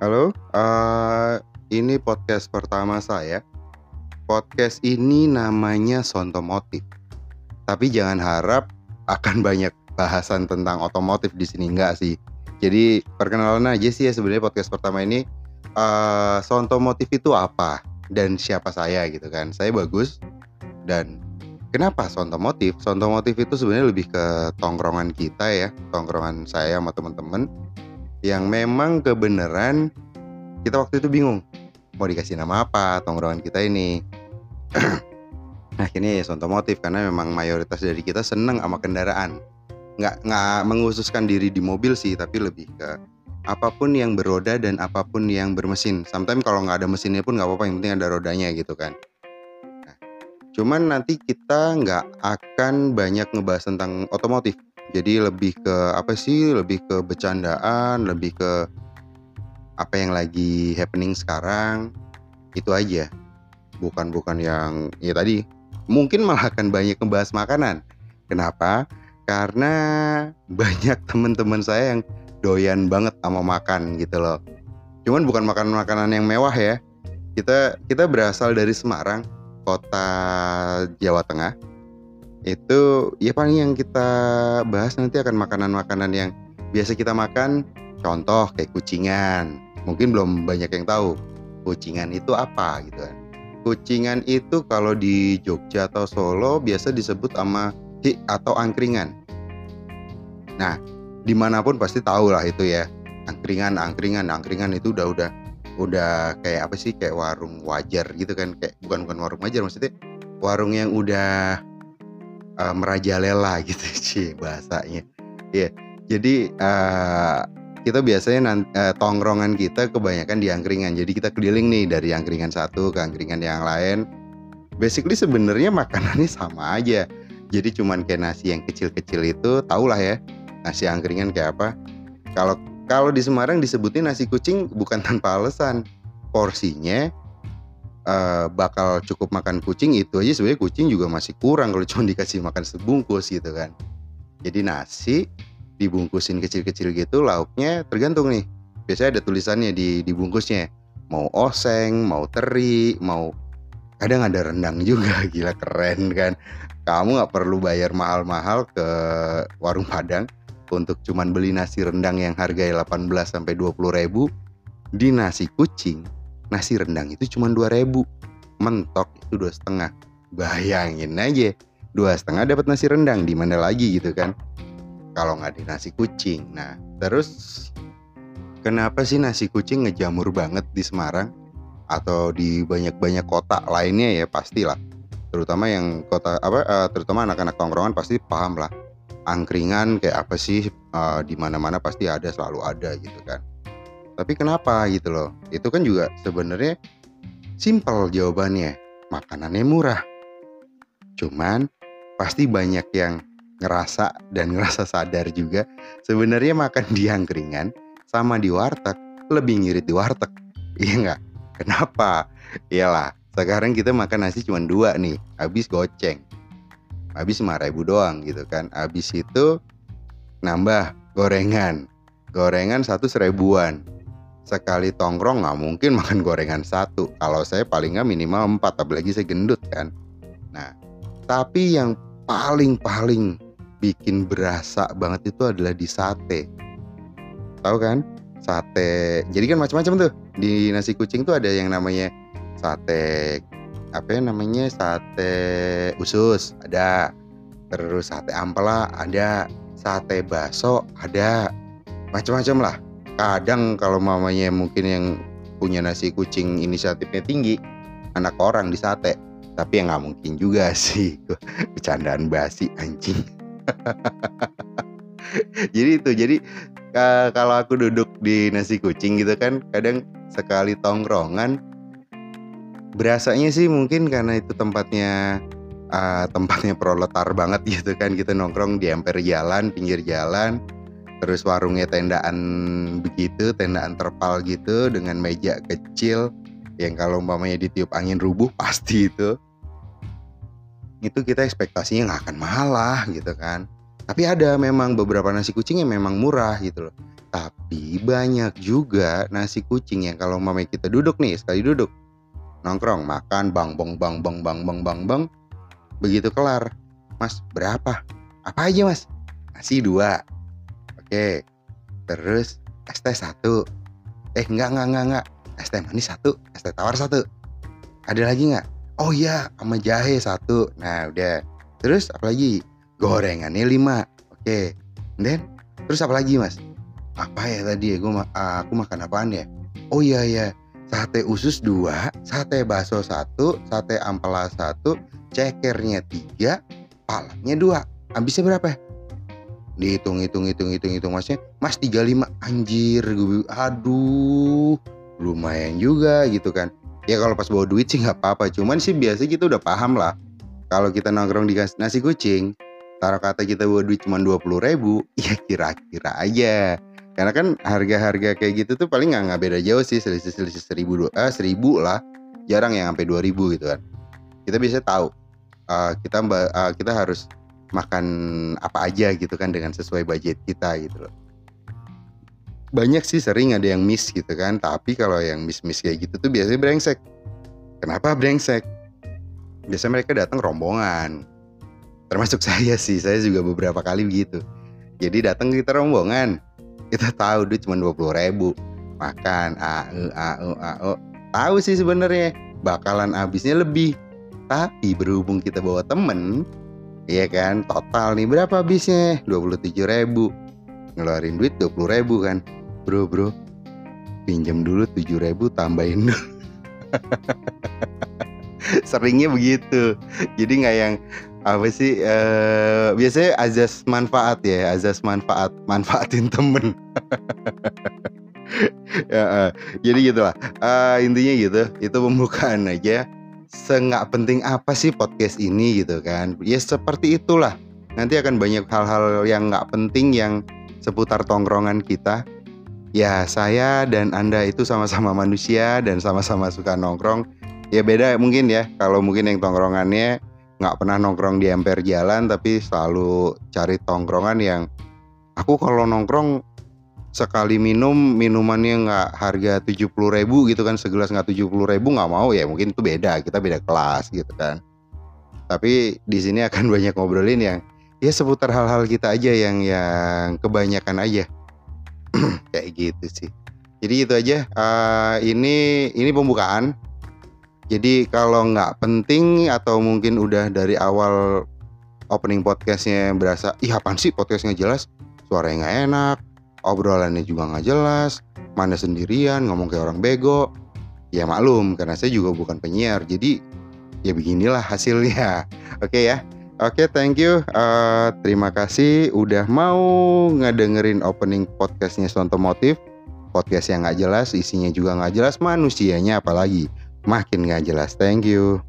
Halo, uh, ini podcast pertama saya. Podcast ini namanya Sontomotif. Tapi jangan harap akan banyak bahasan tentang otomotif di sini enggak sih. Jadi perkenalan aja sih ya sebenarnya podcast pertama ini uh, Sontomotif itu apa dan siapa saya gitu kan. Saya bagus dan kenapa Sontomotif? Sontomotif itu sebenarnya lebih ke tongkrongan kita ya, tongkrongan saya sama teman-teman yang memang kebenaran kita waktu itu bingung mau dikasih nama apa tongkrongan kita ini. Nah ini ya otomotif karena memang mayoritas dari kita seneng sama kendaraan. Nggak nggak menghususkan diri di mobil sih tapi lebih ke apa pun yang beroda dan apa pun yang bermesin. Sometimes kalau nggak ada mesinnya pun nggak apa-apa yang penting ada rodanya gitu kan. Nah, cuman nanti kita nggak akan banyak ngebahas tentang otomotif jadi lebih ke apa sih lebih ke bercandaan lebih ke apa yang lagi happening sekarang itu aja. Bukan bukan yang ya tadi mungkin malah akan banyak membahas makanan. Kenapa? Karena banyak teman-teman saya yang doyan banget sama makan gitu loh. Cuman bukan makanan makanan yang mewah ya. Kita kita berasal dari Semarang kota Jawa Tengah itu ya paling yang kita bahas nanti akan makanan-makanan yang biasa kita makan. Contoh kayak kucingan. Mungkin belum banyak yang tahu kucingan itu apa gitu kan. Kucingan itu kalau di Jogja atau Solo biasa disebut sama hik atau angkringan. Nah di mana pun pasti tahu lah itu ya. Angkringan angkringan angkringan itu udah udah udah kayak apa sih? Kayak warung wajar gitu kan. Kayak bukan bukan warung wajar maksudnya warung yang udah uh, merajalela gitu sih bahasanya. Iya. Yeah. Jadi uh, kita biasanya nanti, uh, tongkrongan kita kebanyakan di angkringan. Jadi kita keliling nih dari angkringan satu ke angkringan yang lain. Basically sebenarnya makanannya sama aja. Jadi cuman kayak nasi yang kecil-kecil itu, tau lah ya nasi angkringan kayak apa. Kalau kalau di Semarang disebutin nasi kucing bukan tanpa alasan. Porsinya uh, bakal cukup makan kucing itu aja sebenarnya kucing juga masih kurang kalau cuma dikasih makan sebungkus gitu kan. Jadi nasi dibungkusin kecil-kecil gitu lauknya tergantung nih. Biasanya ada tulisannya di dibungkusnya. Mau oseng, mau teri, mau kadang ada rendang juga gila keren kan. Kamu nggak perlu bayar mahal-mahal ke warung Padang untuk cuman beli nasi rendang yang harganya 18 sampai 20 ribu di nasi kucing nasi rendang itu cuma dua ribu. Mentok itu dua setengah. Bayangin aja dua setengah dapat nasi rendang di mana lagi gitu kan? Kalau nggak di nasi kucing. Nah terus kenapa sih nasi kucing ngejamur banget di Semarang? Atau di banyak-banyak kota lainnya ya pastilah. Terutama yang kota apa uh, terutama anak-anak tongkrongan pasti paham lah. Angkringan kayak apa sih uh, di mana-mana pasti ada selalu ada gitu kan tapi kenapa gitu loh? Itu kan juga sebenarnya simpel jawabannya. Makanannya murah. Cuman pasti banyak yang ngerasa dan ngerasa sadar juga sebenarnya makan di angkringan sama di warteg lebih ngirit di warteg. Iya nggak? Kenapa? Iyalah, sekarang kita makan nasi cuma dua nih, habis goceng. Habis lima ribu doang gitu kan. Habis itu nambah gorengan. Gorengan satu seribuan sekali tongkrong nggak mungkin makan gorengan satu. Kalau saya paling nggak minimal empat, apalagi saya gendut kan. Nah, tapi yang paling-paling bikin berasa banget itu adalah di sate. Tahu kan? Sate. Jadi kan macam-macam tuh. Di nasi kucing tuh ada yang namanya sate apa ya namanya? Sate usus ada. Terus sate ampela ada, sate baso ada. Macam-macam lah kadang kalau mamanya mungkin yang punya nasi kucing inisiatifnya tinggi anak orang di sate. Tapi yang nggak mungkin juga sih. Bercandaan basi anjing. Jadi itu jadi kalau aku duduk di nasi kucing gitu kan kadang sekali tongkrongan berasanya sih mungkin karena itu tempatnya uh, tempatnya proletar banget gitu kan. Kita nongkrong di emper jalan pinggir jalan terus warungnya tendaan begitu tendaan terpal gitu dengan meja kecil yang kalau umpamanya ditiup angin rubuh pasti itu. Itu kita ekspektasinya nggak akan mahal lah gitu kan. Tapi ada memang beberapa nasi kucing yang memang murah gitu loh. Tapi banyak juga nasi kucing yang kalau mama kita duduk nih, sekali duduk nongkrong makan bang bang bang bang bang bang bang bang begitu kelar. Mas berapa? Apa aja mas? Nasi dua oke terus es teh satu. Eh enggak enggak enggak enggak. Es teh manis satu es teh tawar satu. Ada lagi nggak oh iya sama jahe satu. Nah udah. Terus apa lagi? Gorengannya lima. Oke. Then terus apa lagi mas? Apa ya tadi ya? Gue aku makan apaan ya? Oh iya iya. Sate usus dua, sate baso satu, sate ampela satu, cekernya tiga, palanya dua. Habisnya berapa? Dihitung, hitung, hitung, hitung, hitung masnya, mas tiga lima anjir, gue, aduh, lumayan juga gitu kan. Ya kalau pas bawa duit sih nggak apa-apa, cuman sih biasa kita udah paham lah. Kalau kita nongkrong di nasi kucing, taruh kata kita bawa duit cuma dua puluh ribu, ya kira-kira aja karena kan harga-harga kayak gitu tuh paling nggak nggak beda jauh sih selisih-selisih seribu dua eh, seribu lah jarang yang sampai dua ribu gitu kan kita bisa tahu uh, kita uh, kita harus makan apa aja gitu kan dengan sesuai budget kita gitu loh. Banyak sih sering ada yang miss gitu kan tapi kalau yang miss-miss kayak gitu tuh biasanya brengsek. Kenapa brengsek? Biasanya mereka datang rombongan. Termasuk saya sih saya juga beberapa kali begitu. Jadi datang kita rombongan kita tahu duit cuma dua puluh ribu. Makan au au au. Tahu sih sebenarnya bakalan habisnya lebih. Tapi berhubung kita bawa temen Iya kan? Total nih berapa puluh tujuh ribu. Ngeluarin duit dua puluh ribu kan? Bro bro. Pinjam dulu tujuh ribu tambahin dulu. Seringnya begitu. Jadi nggak yang apa sih uh, biasanya azas manfaat ya azas manfaat manfaatin temen. Ya, uh, jadi gitulah. Uh, intinya gitu itu pembukaan aja seenggak penting apa sih podcast ini gitu kan. Ya seperti itulah. Nanti akan banyak hal-hal yang nggak penting yang seputar tongkrongan kita. Ya saya dan anda itu sama-sama manusia dan sama-sama suka nongkrong. Ya beda mungkin ya. Kalau mungkin yang tongkrongannya nggak pernah nongkrong di emper jalan tapi selalu cari tongkrongan yang aku kalau nongkrong sekali minum minumannya nggak harga tujuh puluh ribu gitu kan segelas nggak tujuh puluh ribu nggak mau ya mungkin itu beda kita beda kelas gitu kan. Tapi di sini akan banyak ngobrolin yang ya seputar hal-hal kita aja yang yang kebanyakan aja. Kayak gitu sih. Jadi itu aja uh, ini ini pembukaan. Jadi kalau nggak penting atau mungkin udah dari awal opening podcastnya berasa, ih apaan sih podcastnya jelas, suaranya nggak enak, obrolannya juga nggak jelas, mana sendirian ngomong kayak orang bego. Ya maklum karena saya juga bukan penyiar, jadi ya beginilah hasilnya. Oke okay ya. Oke, okay, thank you. Uh, terima kasih udah mau ngedengerin opening podcastnya Sonto Motif. Podcast yang nggak jelas, isinya juga nggak jelas, manusianya apalagi makin gak jelas. Thank you.